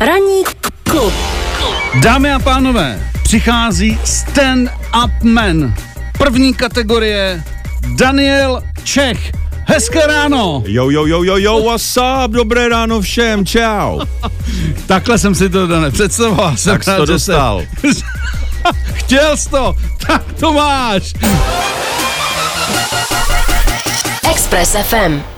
Ranní klub. Dámy a pánové, přichází Stand Up Man. První kategorie Daniel Čech. Hezké ráno. Jo, jo, jo, jo, jo, what's up? Dobré ráno všem, čau. Takhle jsem si to Dane představoval. Jsem Tak jsi to dostal. Chtěl jsi to, tak to máš. Express FM.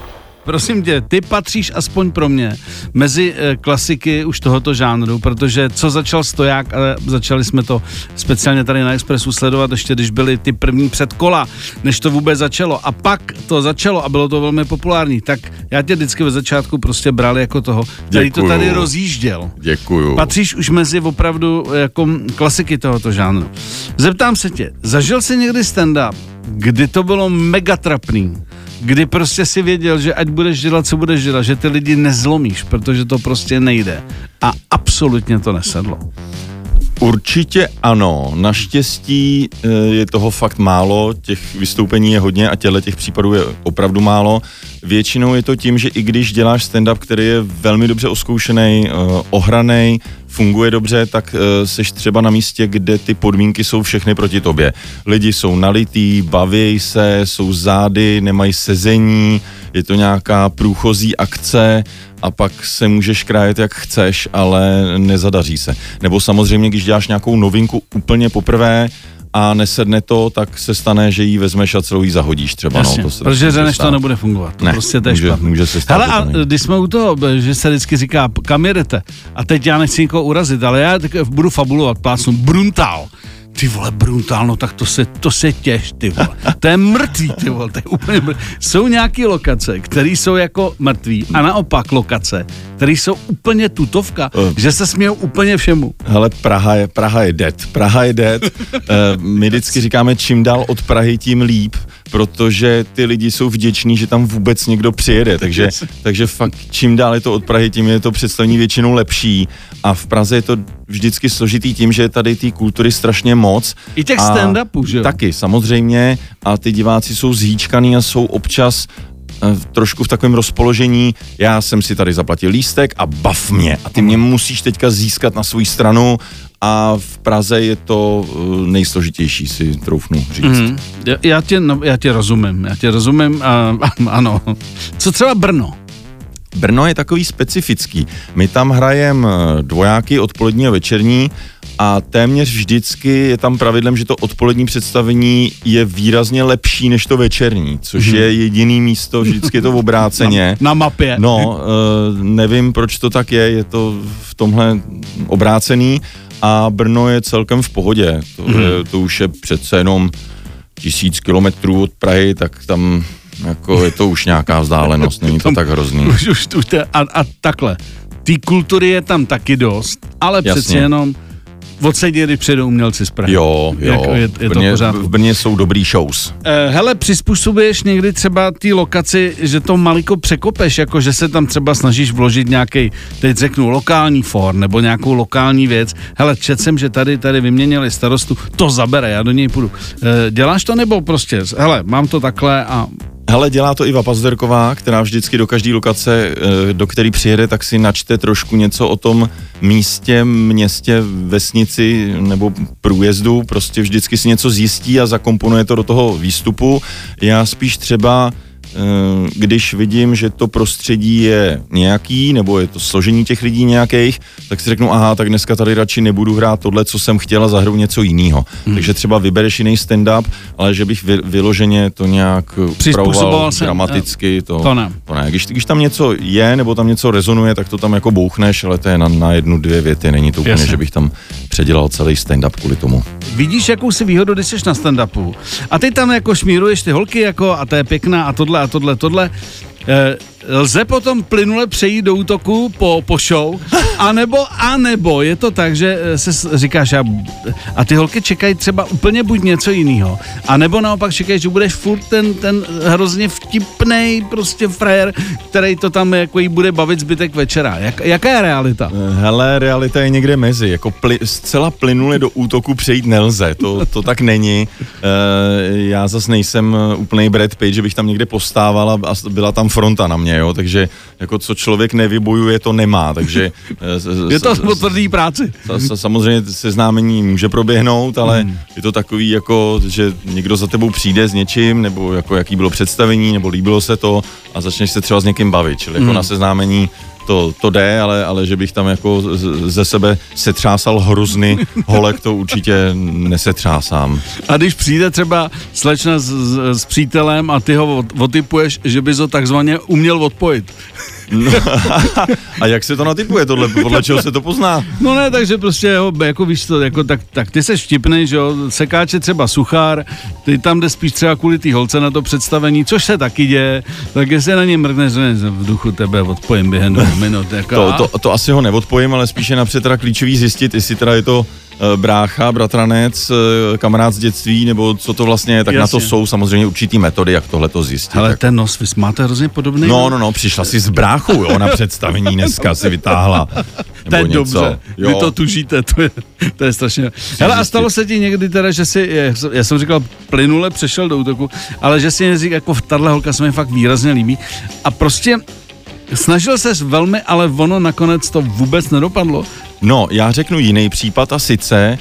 Prosím tě, ty patříš aspoň pro mě mezi eh, klasiky už tohoto žánru, protože co začal Stoják, ale začali jsme to speciálně tady na Expressu sledovat ještě, když byly ty první předkola, než to vůbec začalo. A pak to začalo a bylo to velmi populární, tak já tě vždycky ve začátku prostě bral jako toho, který to Děkuju. tady rozjížděl. Děkuju. Patříš už mezi opravdu jako klasiky tohoto žánru. Zeptám se tě, zažil jsi někdy stand-up, kdy to bylo mega trapný, kdy prostě si věděl, že ať budeš dělat, co budeš dělat, že ty lidi nezlomíš, protože to prostě nejde. A absolutně to nesedlo. Určitě ano, naštěstí eh, je toho fakt málo, těch vystoupení je hodně a těle těch případů je opravdu málo. Většinou je to tím, že i když děláš stand-up, který je velmi dobře oskoušený, ohraný, funguje dobře, tak eh, seš třeba na místě, kde ty podmínky jsou všechny proti tobě. Lidi jsou nalitý, baví se, jsou zády, nemají sezení, je to nějaká průchozí akce a pak se můžeš krájet jak chceš, ale nezadaří se. Nebo samozřejmě, když děláš nějakou novinku úplně poprvé a nesedne to, tak se stane, že ji vezmeš a celou ji zahodíš třeba. Jasně, no, to se protože může řekneš, to nebude fungovat. To Ne, prostě to je může- špatný. může se stát, Hele, a když jsme u toho, že se vždycky říká, kam jedete, a teď já nechci nikoho urazit, ale já tak budu fabulovat, plácnu, Bruntal. Ty vole, Bruntal, no tak to se, to se těš, ty vole. To je mrtvý, ty vole, to je úplně mrtvý. Jsou nějaké lokace, které jsou jako mrtví a naopak lokace, které jsou úplně tutovka, Eh. že se smějou úplně všemu. Hele, Praha je, Praha je dead. Praha je dead. Eh, My vždycky říkáme, čím dál od Prahy, tím líp, protože ty lidi jsou vděční, že tam vůbec někdo přijede. Takže, takže fakt, čím dál je to od Prahy, tím je to představení většinou lepší. A v Praze je to vždycky složitý tím, že je tady té kultury strašně moc. I těch A stand-upů, že jo? Taky, samozřejmě. A ty diváci jsou zhýčkaný a jsou občas eh, trošku v takovém rozpoložení, já jsem si tady zaplatil lístek a bav mě. A ty mě musíš teďka získat na svou stranu a v Praze je to eh, nejsložitější, si troufnu říct. Mm. Já, tě, no, já tě rozumím, já tě rozumím, a, ano. Co třeba Brno? Brno je takový specifický. My tam hrajeme dvojáky odpolední a večerní a téměř vždycky je tam pravidlem, že to odpolední představení je výrazně lepší než to večerní, což Mhm. je jediný místo, vždycky je to obráceně. Na mapě. No, eh, nevím, proč to tak je, je to v tomhle obrácený a Brno je celkem v pohodě. To, je, to už je přece jenom tisíc kilometrů od Prahy, tak tam jako je to už nějaká vzdálenost, není to tak hrozný. Už, už, už a, a takhle. Té kultury je tam taky dost, ale Jasně. přeci jenom odsedí, když přijdou umělci z Prahy. Jo, jo, Jako je, je v, to Brně, pořádku. v Brně jsou dobrý shows. Eh, hele, přizpůsobuješ někdy třeba té lokaci, že to maliko překopeš, jako že se tam třeba snažíš vložit nějaký, teď řeknu, lokální for nebo nějakou lokální věc. Hele, čet jsem, že tady, tady vyměnili starostu, to zabere, já do něj půjdu. Eh, děláš to nebo prostě, hele, mám to takhle a Hele, dělá to Iva Pazderková, která vždycky do každé lokace, eh, do který přijede, tak si načte trošku něco o tom místě, městě, vesnici nebo průjezdu. Prostě vždycky si něco zjistí a zakomponuje to do toho výstupu. Já spíš třeba když vidím, že to prostředí je nějaký, nebo je to složení těch lidí nějakých, tak si řeknu, aha, tak dneska tady radši nebudu hrát tohle, co jsem chtěla, zahraju něco jiného. Hmm. Takže třeba vybereš jiný stand-up, ale že bych vy, vyloženě to nějak upravoval se, dramaticky, to, to ne. to ne. Když, když tam něco je, nebo tam něco rezonuje, tak to tam jako bouchneš, ale to je na, na jednu, dvě věty, není to úplně, Jasně. že bych tam předělal celý stand-up kvůli tomu. Vidíš, jakou si výhodu, když jsi na stand-upu. A ty tam jako šmíruješ ty holky, jako a to je pěkná a tohle a tohle, tohle. Eh, lze potom plynule přejít do útoku po, po show, anebo, anebo je to tak, že eh, se říkáš a, a ty holky čekají třeba úplně buď něco jiného, anebo naopak čekají, že budeš furt ten, ten hrozně vtipnej prostě frajer, který to tam jako jí bude bavit zbytek večera. Jak, jaká je realita? Hele, realita je někde mezi. Jako pli, zcela plynule do útoku přejít nelze. To, to tak není. E, já zas nejsem úplný Brad Pitt, že bych tam někde postával a byla tam fronta na mě. Jo, takže jako co člověk nevybojuje, to nemá, takže... eh, Je to o tvrdý práci. Sa- sa- Samozřejmě seznámení může proběhnout, ale hmm. je to takový jako, že někdo za tebou přijde s něčím, nebo jako jaký bylo představení, nebo líbilo se to a začneš se třeba s někým bavit. Čili jako Hmm. na seznámení to, to jde, ale, ale že bych tam jako ze sebe setřásal hrozny holek, to určitě nesetřásám. A když přijde třeba slečna s, s, s přítelem a ty ho otypuješ, že bys ho takzvaně uměl odpojit. A jak se to natypuje tohle, podle čeho se to pozná? No ne, takže prostě jo, jako víš to, jako, tak, tak ty seš vtipnej, že jo, sekáče třeba suchár, ty tam jde spíš třeba kvůli té holce na to představení, což se taky děje, tak jestli na ně mrkneš, že v duchu tebe odpojím během dvou minut. Jako, To, to, to asi ho neodpojím, ale spíše napřed teda klíčový zjistit, jestli teda je to brácha, bratranec, eh, kamarád z dětství, nebo co to vlastně je, tak na to Jasně. jsou samozřejmě určitý metody, jak tohle to zjistit. Ale tak. ten nos, vy máte hrozně podobný. No, no, no, přišla si s bráchou, jo, na představení dneska si vytáhla. To je dobře, vy to tužíte, to je, to je strašně. Hele, a stalo se ti někdy teda, že si, já jsem- říkal, plynule přešel do útoku, ale že si jako tahle holka se mi fakt výrazně líbí a prostě snažil ses velmi, ale ono nakonec to vůbec nedopadlo. No, já řeknu jiný případ a sice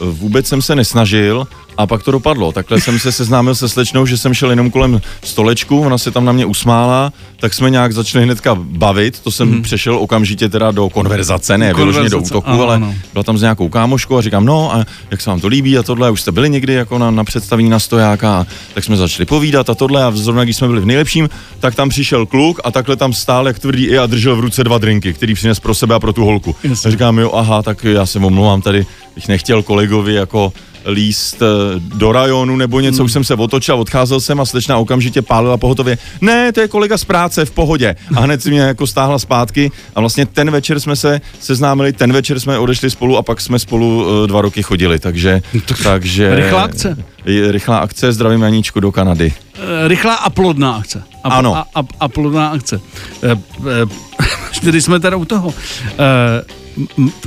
vůbec jsem se nesnažil a pak to dopadlo. Takhle jsem se seznámil se slečnou, že jsem šel jenom kolem stolečku, ona se tam na mě usmála, tak jsme nějak začali hnedka bavit, to jsem mm. přešel okamžitě teda do konverzace, ne vyloženě do Konverzace, útoku, ano, ale ano. byla tam s nějakou kámoškou a říkám, no a jak se vám to líbí a tohle, už jste byli někdy jako na, na představení na stojáka, tak jsme začali povídat a tohle a zrovna když jsme byli v nejlepším, tak tam přišel kluk a takhle tam stál jak tvrdý i a držel v ruce dva drinky, který přines pro sebe a pro tu holku. Jasně. A říkám, jo, aha, tak já se omlouvám tady, bych nechtěl kolegovi jako líst eh, do rajonu nebo něco, Hmm. už jsem se otočil, odcházel jsem a slečna okamžitě pálila pohotově. Ne, to je kolega z práce, v pohodě. A hned si mě jako stáhla zpátky a vlastně ten večer jsme se seznámili, ten večer jsme odešli spolu a pak jsme spolu eh, dva roky chodili, takže... takže Rychlá akce. Rychlá akce, zdravím Janíčku do Kanady. Eh, Rychlá a plodná akce. A, Ano. A, a, a plodná akce. E, e, když jsme teda u toho. E,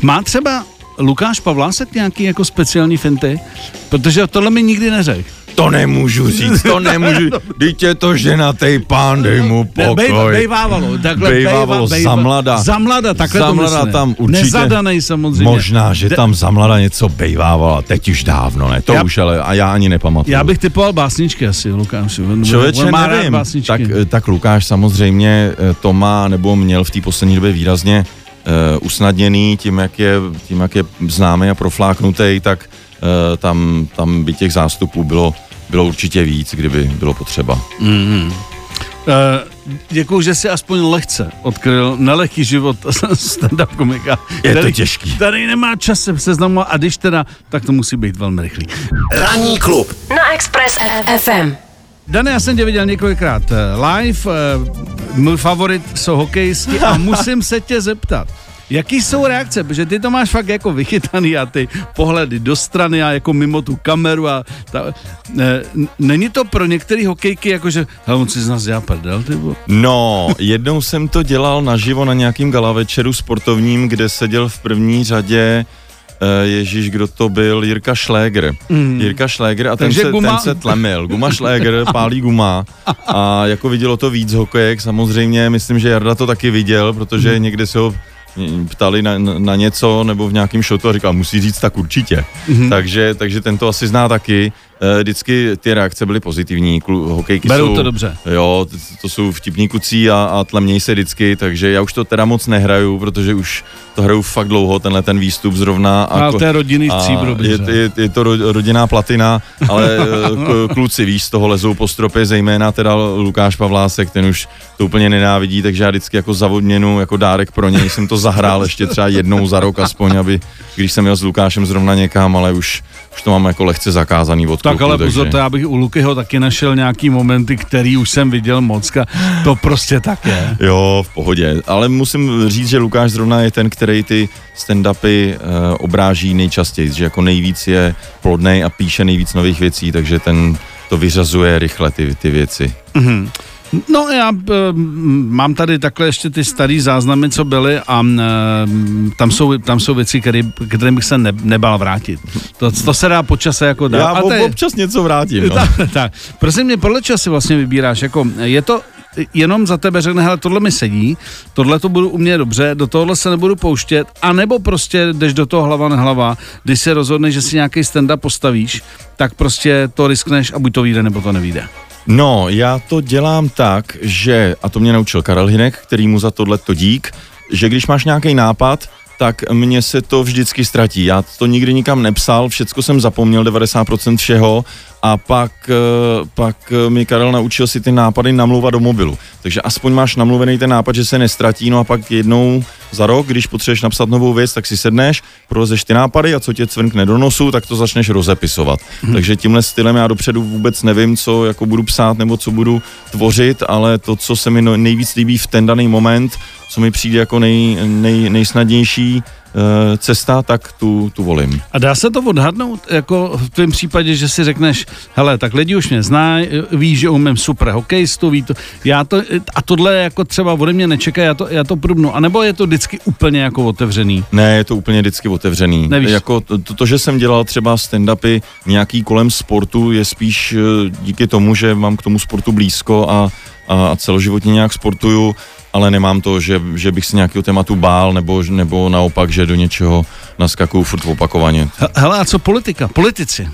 má třeba Lukáš Pavlásek nějaký jako speciální finty? Protože tohle mi nikdy neřekl. To nemůžu říct, to nemůžu. Teď je to ženatej pán, dej mu pokoj. bejva- Bejvávalo, takhle Bejvávalo za mlada. Za mlada, takhle Za to tam určitě. Nezadanej samozřejmě. Možná, že tam za mlada něco bejvávalo, teď už dávno, ne? To Já- už ale, a já ani nepamatuju. Já bych typoval básničky asi, Lukáš. Člověče, nevím. Tak, eh, tak Lukáš samozřejmě eh, to má, nebo měl v té poslední době výrazně usnadněný tím jak, je, tím, jak je známý a profláknutý, tak uh, tam, tam by těch zástupů bylo, bylo určitě víc, kdyby bylo potřeba. Uh, děkuji, že si aspoň lehce odkryl nelehký život stand-up komika. Je to který- těžký. Který nemá čas se seznamovat a když teda, tak to musí být velmi rychlý. Ranní klub na Express FM. Dane, já jsem tě viděl několikrát eh, live, eh, můj favorit jsou hokejisti a musím se tě zeptat, Jaký jsou reakce? Protože ty to máš fakt jako vychytaný a ty pohledy do strany a jako mimo tu kameru a ta, ne, není to pro některé hokejky jako, že on si z nás dělá prdel, ty vole. No, jednou jsem to dělal naživo na nějakým gala večeru sportovním, kde seděl v první řadě eh, Ježíš, kdo to byl? Jirka Šléger. Mm. Jirka Šléger a ten se, guma- ten se tlemil. Guma Šléger, pálí guma. A jako vidělo to víc hokejek, samozřejmě. Myslím, že Jarda to taky viděl, protože Mm. někde se ho ptali na, na něco nebo v nějakém shotu a říkal, musí říct tak určitě. Mhm. Mm-hmm. Takže, takže ten to asi zná taky. Eh, Vždycky ty reakce byly pozitivní, Klu- hokejky Berou jsou, to dobře. Jo, to, jsou vtipní kucí a, a tlemněj se vždycky, takže já už to teda moc nehraju, protože už to hraju fakt dlouho, tenhle ten výstup zrovna. A je a stříbro, bych je, řekl. je, je to ro- rodinná platina, ale eh, kluci víš, z toho lezou po stropě, zejména teda Lukáš Pavlásek, ten už to úplně nenávidí, takže já vždycky jako zavodněnu, jako dárek pro něj jsem to zahrál ještě třeba jednou za rok aspoň, aby, když jsem jel s Lukášem zrovna někam, ale už, už to mám jako lehce zakázaný od Tak kluku, ale pozor, takže... to já bych u Lukyho taky našel nějaký momenty, který už jsem viděl mocka. To prostě tak je. Jo, v pohodě. Ale musím říct, že Lukáš zrovna je ten, který ty stand-upy uh, obráží nejčastěji, že jako nejvíc je plodnej a píše nejvíc nových věcí, takže ten to vyřazuje rychle ty, ty věci. No já eh, mám tady takhle ještě ty starý záznamy, co byly a eh, tam jsou, tam jsou věci, které, které bych se ne, nebal vrátit. To, to se dá po čase jako dá. Já a ob, občas něco vrátím. No. tak, tak. Prosím mě, podle čeho si vlastně vybíráš? Jako, je to jenom za tebe řekne, hele, tohle mi sedí, tohle to budu umět dobře, do tohohle se nebudu pouštět, anebo prostě jdeš do toho hlava nehlava, když se rozhodneš, že si nějaký stand-up postavíš, tak prostě to riskneš a buď to vyjde, nebo to nevíde. No, já to dělám tak, že, a to mě naučil Karel Hinek, který mu za tohle to dík, že když máš nějaký nápad, tak mně se to vždycky ztratí. Já to nikdy nikam nepsal, všecko jsem zapomněl, 90% všeho a pak, eh, pak eh, mi Karel naučil si ty nápady namluvat do mobilu. Takže aspoň máš namluvený ten nápad, že se nestratí, no a pak jednou za rok, když potřebuješ napsat novou věc, tak si sedneš, prolezeš ty nápady a co tě cvrkne do nosu, tak to začneš rozepisovat. Hmm. Takže tímhle stylem já dopředu vůbec nevím, co jako budu psát nebo co budu tvořit, ale to, co se mi no, nejvíc líbí v ten daný moment, co mi přijde jako nej, nej, nejsnadnější, Eh, cesta, tak tu, tu volím. A dá se to odhadnout, jako v tom případě, že si řekneš, hele, tak lidi už mě znají, ví, že umím super hokejistu, ví to, já to, a tohle jako třeba ode mě nečeká, já to, já to průbnu, a nebo je to vždycky úplně jako otevřený? Ne, je to úplně vždycky otevřený. Nevíš. Jako to, to, že jsem dělal třeba stand-upy nějaký kolem sportu, je spíš eh, díky tomu, že mám k tomu sportu blízko a, a celoživotně nějak sportuju, ale nemám to, že, že bych si nějakého tématu bál, nebo, nebo naopak, že do něčeho naskakuju furt opakovaně. Hele, a co politika? Politici?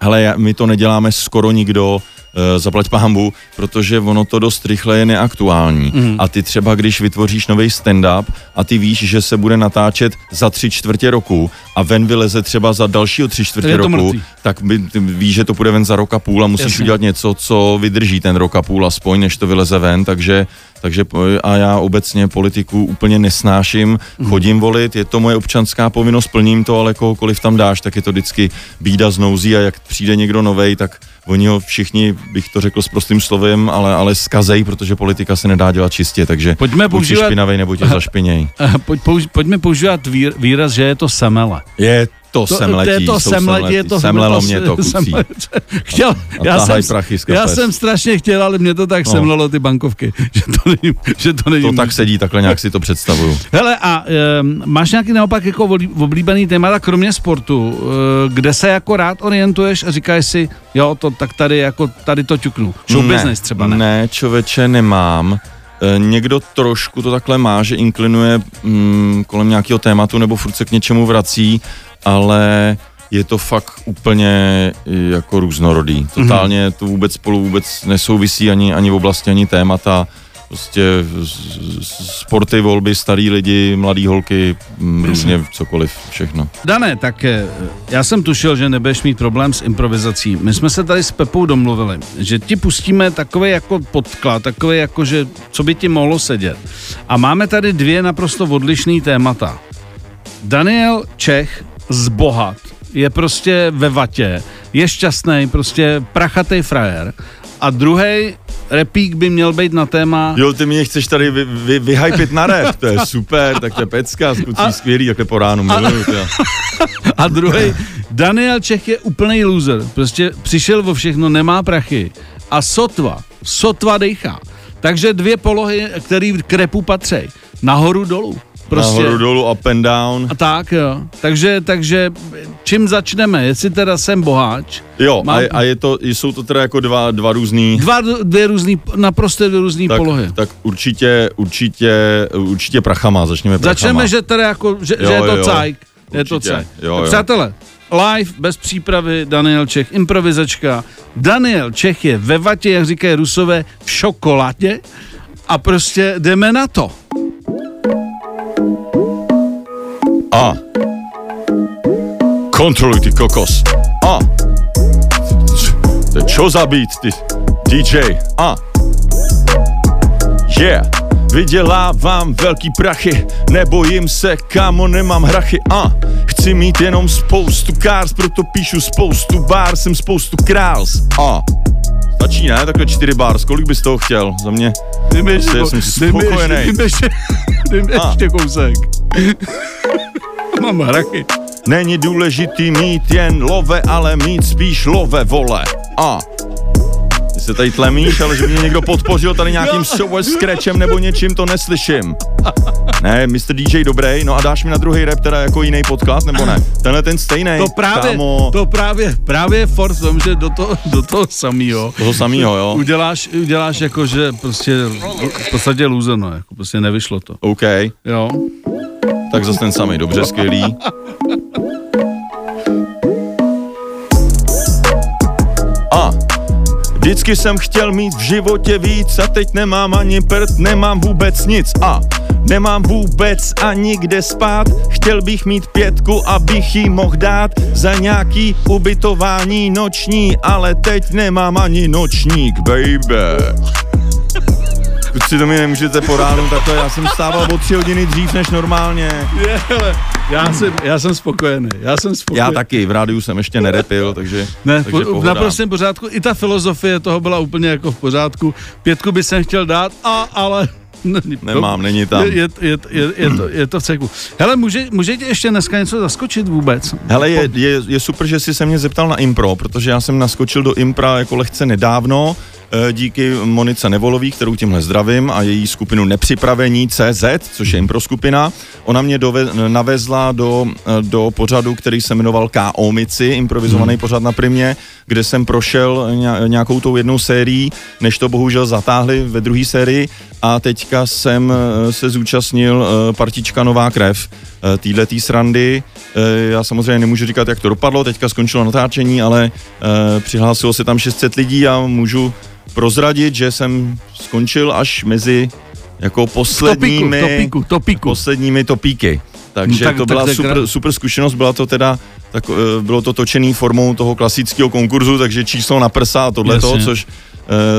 Hele, my to neděláme skoro nikdo, uh, zaplať pámbu, protože ono to dost rychle je neaktuální. Mm. A ty třeba, když vytvoříš nový stand-up a ty víš, že se bude natáčet za tři čtvrtě roku a ven vyleze třeba za dalšího tři čtvrtě roku, mrtvý. tak by, víš, že to bude ven za rok a půl a musíš Jasně. udělat něco, co vydrží ten rok a půl aspoň, než to vyleze ven, takže takže a já obecně politiku úplně nesnáším, mm. chodím volit, je to moje občanská povinnost, plním to, ale kohokoliv tam dáš, tak je to vždycky bída z nouzí a jak přijde někdo novej, tak oni ho všichni, bych to řekl s prostým slovem, ale, ale skazej, protože politika se nedá dělat čistě, takže pojďme používat, špinavej nebo tě zašpiněj. Pojď, použ, pojďme používat výraz, že je to semele. Je to, to sem letí, to je to sem letí, je to semlelo mě to kucí. Chtěl, a já, jsem, já jsem strašně chtěl, ale mě to tak no. semlelo ty bankovky, že to není, že to není. To tak sedí, takhle nějak si to představuju. Hele, a um, máš nějaký naopak jako oblíbený témata, kromě sportu, uh, kde se jako rád orientuješ a říkáš si, jo, to tak tady jako tady to ťuknu. Show ne, business třeba ne. Ne, čověče, nemám. E, někdo trošku to takhle má, že inklinuje mm, kolem nějakého tématu nebo furt se k něčemu vrací, ale je to fakt úplně jako různorodý. Totálně to vůbec spolu vůbec nesouvisí ani, ani v oblasti, ani témata. Prostě sporty, volby, starý lidi, mladý holky, různě cokoliv, všechno. Dané, tak eh, já jsem tušil, že nebudeš mít problém s improvizací. My jsme se tady s Pepou domluvili, že ti pustíme takový jako podklad, takový jako, že co by ti mohlo sedět. A máme tady dvě naprosto odlišné témata. Daniel Čech zbohat, je prostě ve vatě, je šťastný, prostě prachatý frajer a druhý repík by měl být na téma... Jo, ty mě chceš tady vy, vy, vyhypit na rap, to je super, tak to je pecka, skucí skvělý, takhle po ránu, miluju. A druhý, Daniel Čech je úplný loser, prostě přišel vo všechno, nemá prachy a sotva, sotva dejchá. Takže dvě polohy, které k repu patří, nahoru dolů. Prostě. Nahoru, dolů, up and down. A tak jo. Takže, takže čím začneme? Jestli teda jsem boháč. Jo, mám... a, a je to, jsou to teda jako dva, dva různý... Dva, dvě různý, naprosto dvě různý tak, polohy. Tak určitě, určitě, určitě prachama, začněme prachama. Začneme, že teda jako, že, jo, že je to jo, cajk. Je to cajk. Jo, jo. Přátelé, live, bez přípravy, Daniel Čech, improvizačka. Daniel Čech je ve vatě, jak říkají rusové, v šokoládě a prostě jdeme na to. A. Kontroluj ty kokos. A. Čo za beat, ty DJ? A. Yeah. Vydělávám velký prachy, nebojím se, kámo, nemám hrachy, a chci mít jenom spoustu cars, proto píšu spoustu bars, jsem spoustu králs, a stačí, ne? Takhle čtyři bars, kolik bys toho chtěl? Za mě, dej ještě, jsem spokojený. Mi dej mi ještě kousek. Mám hrachy. Není důležitý mít jen love, ale mít spíš love, vole. A. Ty se tady tlemíš, ale že by mě někdo podpořil tady nějakým scratchem nebo něčím, to neslyším. Ne, Mr. DJ dobrý, no a dáš mi na druhý rap teda jako jiný podklad, nebo ne? Tenhle ten stejný. To právě, kámo. to právě, právě for tom, že do, to, do toho samého. Toho samého, jo. Uděláš, uděláš jako, že prostě v podstatě loser, no, jako prostě nevyšlo to. OK. Jo. Tak zase ten samý, dobře, skvělý. A Vždycky jsem chtěl mít v životě víc a teď nemám ani prd, nemám vůbec nic a Nemám vůbec ani kde spát, chtěl bych mít pětku, abych jí mohl dát za nějaký ubytování noční, ale teď nemám ani nočník, baby. Si to mi nemůžete po ránu takhle, já jsem stával o tři hodiny dřív než normálně. Je, já jsem, já jsem spokojený, já jsem spokojený. Já taky, v rádiu jsem ještě nerepil, takže, ne, takže po, naprosto pořádku, i ta filozofie toho byla úplně jako v pořádku. Pětku by jsem chtěl dát, a, ale Nemám, není tam. Je, je, je, je, je, to, je to v ceku. Hele, může, může tě ještě dneska něco zaskočit vůbec? Hele, je, je, je super, že jsi se mě zeptal na impro, protože já jsem naskočil do impra jako lehce nedávno, díky Monice Nevolový, kterou tímhle zdravím a její skupinu Nepřipravení CZ, což je impro skupina. Ona mě dove, navezla do, eh, do pořadu, který se jmenoval K.O. Mici, improvizovaný hmm. pořad na primě, kde jsem prošel nějakou tou jednou sérií, než to bohužel zatáhli ve druhé sérii a teďka jsem eh, se zúčastnil partička Nová krev týhle tý srandy. Já samozřejmě nemůžu říkat, jak to dopadlo, teďka skončilo natáčení, ale přihlásilo se tam 600 lidí a můžu prozradit, že jsem skončil až mezi jako posledními, topiku, topiku. posledními topíky. Takže no, tak, to byla tak, super, super zkušenost, byla to teda, tak, eh, bylo to točený formou toho klasického konkurzu, takže číslo na prsa a tohle to, což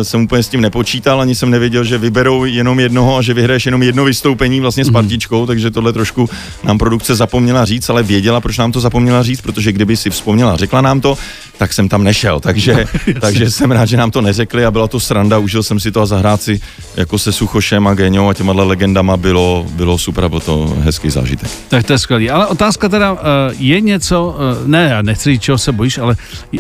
jsem úplně s tím nepočítal, ani jsem nevěděl, že vyberou jenom jednoho a že vyhraješ jenom jedno vystoupení vlastně s mhm. partičkou, takže tohle trošku nám produkce zapomněla říct, ale věděla, proč nám to zapomněla říct, protože kdyby si vzpomněla, řekla nám to, tak jsem tam nešel, takže, takže jsem rád, že nám to neřekli a byla to sranda, užil jsem si to a zahrát si jako se Suchošem a Geňou a těma legendama bylo, bylo super, bylo to hezký zážitek. Tak to je skvělý, ale otázka teda, uh, je něco, uh, ne, já nechci říct, čeho se bojíš, ale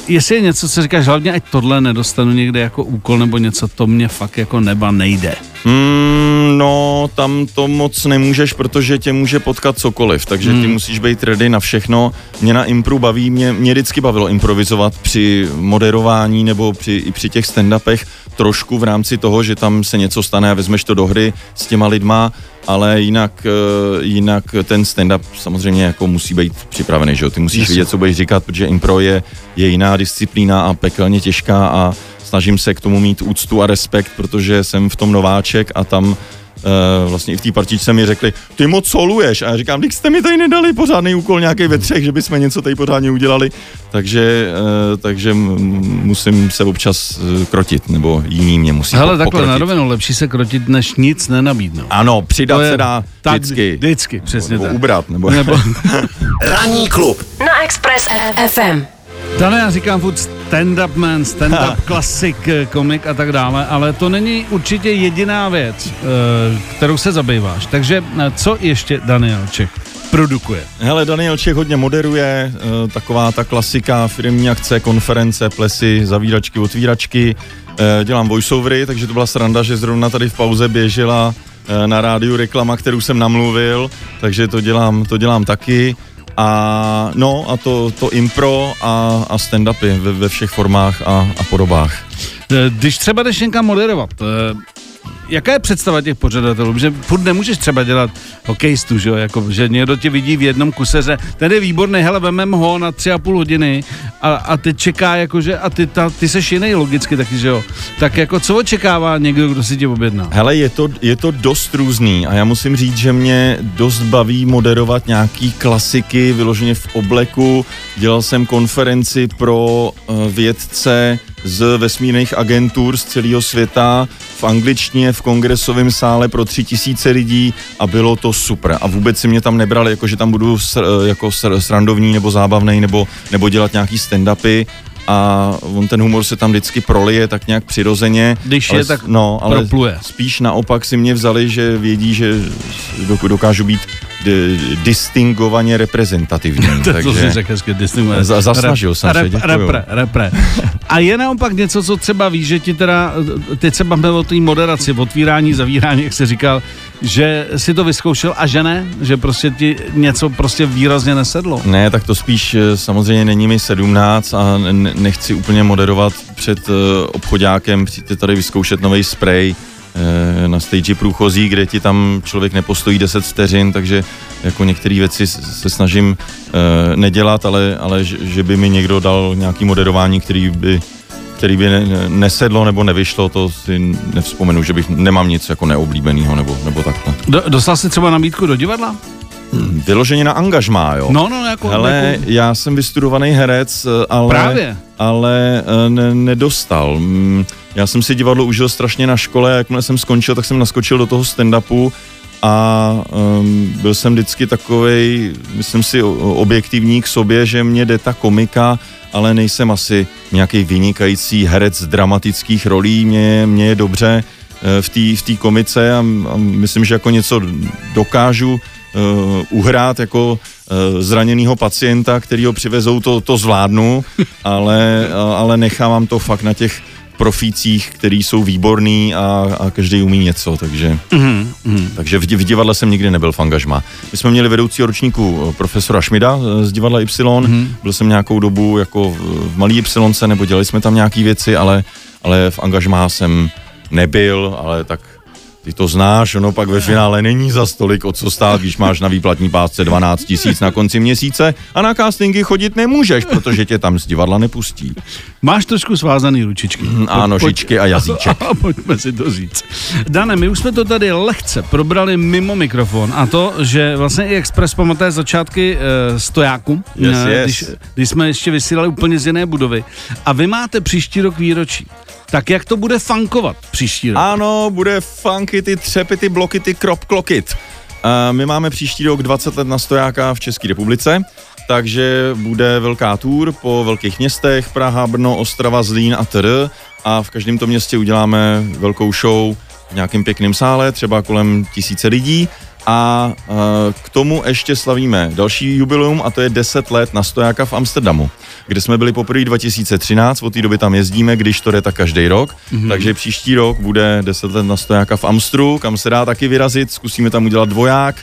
jestli je něco, co říkáš, hlavně ať tohle nedostanu někde jako úkol nebo něco, to mě fakt jako neba nejde. Mm, no, tam to moc nemůžeš, protože tě může potkat cokoliv, takže mm. ty hmm. musíš být ready na všechno. Mě na impru baví, mě, mě vždycky bavilo improvizovat při moderování nebo při, i při těch stand-upech trošku v rámci toho, že tam se něco stane a vezmeš to do hry s těma lidma, ale jinak, eh, jinak ten stand-up samozřejmě jako musí být připravený, že jo? Ty musíš yes. vědět, co budeš říkat, protože impro je, je jiná disciplína a pekelně těžká a snažím se k tomu mít úctu a respekt, protože jsem v tom nováček a tam uh, vlastně i v té partičce mi řekli, ty moc soluješ. A já říkám, když jste mi tady nedali pořádný úkol nějaký ve třech, že bychom něco tady pořádně udělali, takže, uh, takže musím se občas uh, krotit, nebo jiní mě musí Hele, takhle na rovinu, lepší se krotit, než nic nenabídnout. Ano, přidat je, se dá tak, vždycky. Vždycky, přesně nebo, tak. Nebo ubrat, nebo... nebo... Ranní klub na Express FM. Dane, já říkám furt stand-up man, stand-up klasik, eh, komik a tak dále, ale to není určitě jediná věc, eh, kterou se zabýváš. Takže eh, co ještě Daniel Čech produkuje? Hele, Daniel Čech hodně moderuje, taková ta klasika, firmní akce, konference, plesy, zavíračky, otvíračky. Dělám voiceovery, takže to byla sranda, že zrovna tady v pauze běžela na rádiu reklama, kterou jsem namluvil, takže to dělám, to dělám taky. A no a to, to impro a, a stand-upy ve, ve všech formách a, a podobách. Když třeba jdeš někam moderovat, jaká je představa těch pořadatelů? Že furt nemůžeš třeba dělat hokejistu, že? Jako, že někdo tě vidí v jednom kuse, že ten je výborný, hele, vemem ho na tři a půl hodiny a, a ty čeká, jakože, a ty, ta, ty seš jiný logicky taky, že jo? Tak jako, co očekává někdo, kdo si tě objedná? Hele, je to, je to dost různý a já musím říct, že mě dost baví moderovat nějaký klasiky vyloženě v obleku. Dělal jsem konferenci pro uh, vědce z vesmírných agentur z celého světa v angličtině v kongresovém sále pro tři tisíce lidí a bylo to super. A vůbec si mě tam nebrali, jako že tam budu sr, jako sr, srandovní nebo zábavný nebo, nebo dělat nějaký stand-upy a on ten humor se tam vždycky prolije tak nějak přirozeně. Když ale, je, tak no, ale propluje. spíš naopak si mě vzali, že vědí, že dokážu být distingovaně reprezentativní. To, takže to si řekl hezky, distingovaně. za- zasnažil jsem se, rep, děkuju. repre, repre. A je naopak něco, co třeba víš, že ti teda, teď se bavíme o té moderaci, otvírání, zavírání, jak jsi říkal, že si to vyzkoušel a že ne, že prostě ti něco prostě výrazně nesedlo. Ne, tak to spíš eh, samozřejmě není mi 17 a nechci úplně moderovat před eh, obchodákem, přijďte tady vyzkoušet nový spray na stage průchozí, kde ti tam člověk nepostojí 10 vteřin, takže jako některé věci se snažím eh, nedělat, ale, ale že, by mi někdo dal nějaký moderování, který by který by ne, nesedlo nebo nevyšlo, to si nevzpomenu, že bych nemám nic jako neoblíbeného nebo, nebo takhle. Do, dostal jsi třeba nabídku do divadla? Vyloženě na angažmá, jo? No, no, jako... Hele, jako já jsem vystudovaný herec, eh, ale, Právě. ale eh, ne, nedostal. Mm, Já jsem si divadlo užil strašně na škole, a jakmile jsem skončil, tak jsem naskočil do toho stand-upu a um, byl jsem vždycky takovej, myslím si, objektivní k sobě, že mě jde ta komika, ale nejsem asi nějaký vynikající herec dramatických rolí, mě, mě je dobře eh, v té v komice a, a myslím, že jako něco dokážu uh, uhrát jako uh, zraněného pacienta, který ho přivezou, to, to zvládnu, ale, a- ale nechávám to fakt na těch profících, který jsou výborný a, a každý umí něco, takže, Mhm, mhm. takže v, v divadle jsem nikdy nebyl v angažma. My jsme měli vedoucího ročníku eh, profesora Šmida eh, z divadla Y, Mhm. byl jsem nějakou dobu jako v, v malý Y, nebo dělali jsme tam nějaké věci, ale, ale v angažmá jsem nebyl, ale tak ty to znáš, ono pak ve finále není za stolik o co stát, když máš na výplatní pásce 12 tisíc na konci měsíce a na castingy chodit nemůžeš, protože tě tam z divadla nepustí. Máš trošku svázaný ručičky. A nožičky a jazyček. A pojďme si to říct. Dane, my už jsme to tady lehce probrali mimo mikrofon a to, že vlastně i Express pamatuje začátky e, stojáku, Yes, eh, yes. Když, když jsme ještě vysílali úplně z jiné budovy. A vy máte příští rok výročí. Tak jak to bude funkovat příští rok? Ano, bude funky, ty třepy, ty bloky, ty krop klokit. A my máme příští rok 20 let na stojáka v České republice, takže bude velká tour po velkých městech, Praha, Brno, Ostrava, Zlín a tr. A v každém tom městě uděláme velkou show v nějakém pěkném sále, třeba kolem tisíce lidí. A e, k tomu ještě slavíme další jubileum a to je 10 let na stojáka v Amsterdamu, kde jsme byli poprvé 2013, od té doby tam jezdíme, když to jde tak každý rok, mm-hmm. takže příští rok bude 10 let na stojáka v Amstru, kam se dá taky vyrazit, zkusíme tam udělat dvoják,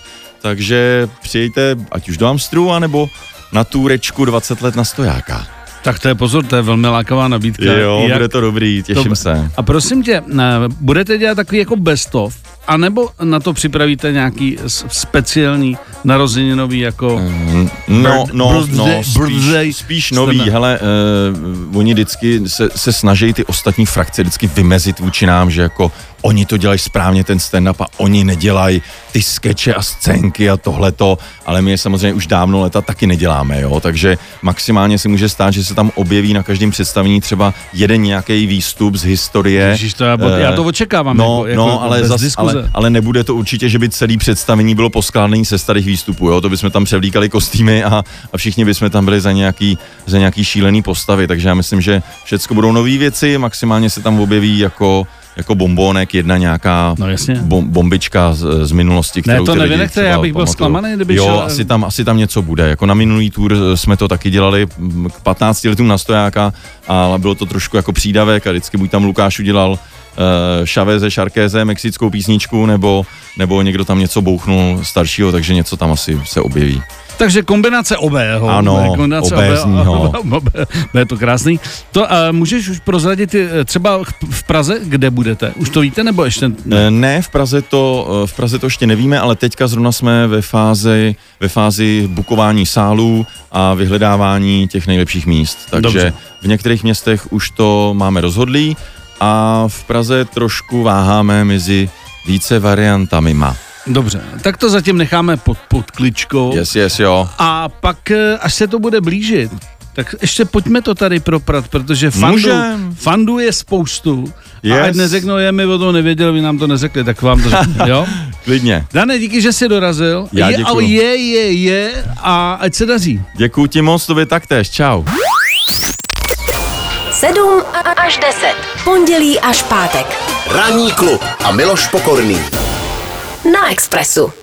takže přijďte ať už do Amstru, anebo na túrečku 20 let na stojáka. Tak to je pozor, to je velmi lákavá nabídka. Jo, Jak- bude to dobrý, těším to- se. A prosím tě, budete dělat takový jako best of, anebo na to připravíte nějaký speciální narozeninový jako... Mm, No, Bird- no, no, birthday- birthday spíš, spíš nový, jste- hele, uh, oni vždycky se, se snaží ty ostatní frakce vždycky vymezit vůči nám, že jako oni to dělají správně ten stand-up a oni nedělají ty skeče a scénky a tohleto, ale my je samozřejmě už dávno leta taky neděláme, jo, takže maximálně si může stát, že se tam objeví na každém představení třeba jeden nějaký výstup z historie. Ježíš, to já, Eh, já to očekávám. No, jako, jako no ale, zas, diskuze. ale, ale nebude to určitě, že by celý představení bylo poskládaný se starých výstupů, jo? to bychom tam převlíkali kostýmy a, a všichni bychom tam byli za nějaký, za nějaký šílený postavy, takže já myslím, že všechno budou nové věci, maximálně se tam objeví jako jako bombónek, jedna nějaká No jasně. bom, bombička z, z minulosti, kterou to lidi nevynechte, třeba já bych byl zklamaný, kdyby Jo, šel- asi tam, asi tam něco bude. Jako na minulý tour jsme to taky dělali k 15 letům na stojáka, ale bylo to trošku jako přídavek a vždycky buď tam Lukáš udělal uh, Chaveze, Šarkéze, mexickou písničku, nebo, nebo někdo tam něco bouchnul staršího, takže něco tam asi se objeví. Takže kombinace obého. Ano, kombinace obézního. obého. Bude to krásný. To uh, můžeš už prozradit eh, třeba v Praze, kde budete? Už to víte, nebo ještě? Ne, ne v, Praze to, eh, v Praze to ještě nevíme, ale teďka zrovna jsme ve fázi, ve fázi bukování sálů a vyhledávání těch nejlepších míst. Takže Dobře. v některých městech už to máme rozhodlý a v Praze trošku váháme mezi více variantami. Ma. Dobře, tak to zatím necháme pod, pod kličkou. Yes, yes, jo. A pak, eh, až se to bude blížit, tak ještě pojďme to tady proprat, protože fandu, Můžem. fandu je spoustu. Yes. A ať neřeknou, je, my o tom nevěděli, vy nám to neřekli, tak vám to řeknu, jo? Klidně. Dane, díky, že jsi dorazil. Já je, děkuju. ale je, je, je a ať se daří. Děkuji ti moc, tobě taktéž. Čau. 7 až 10. Pondělí až pátek. Ranní klub a Miloš Pokorný. Na Expressu.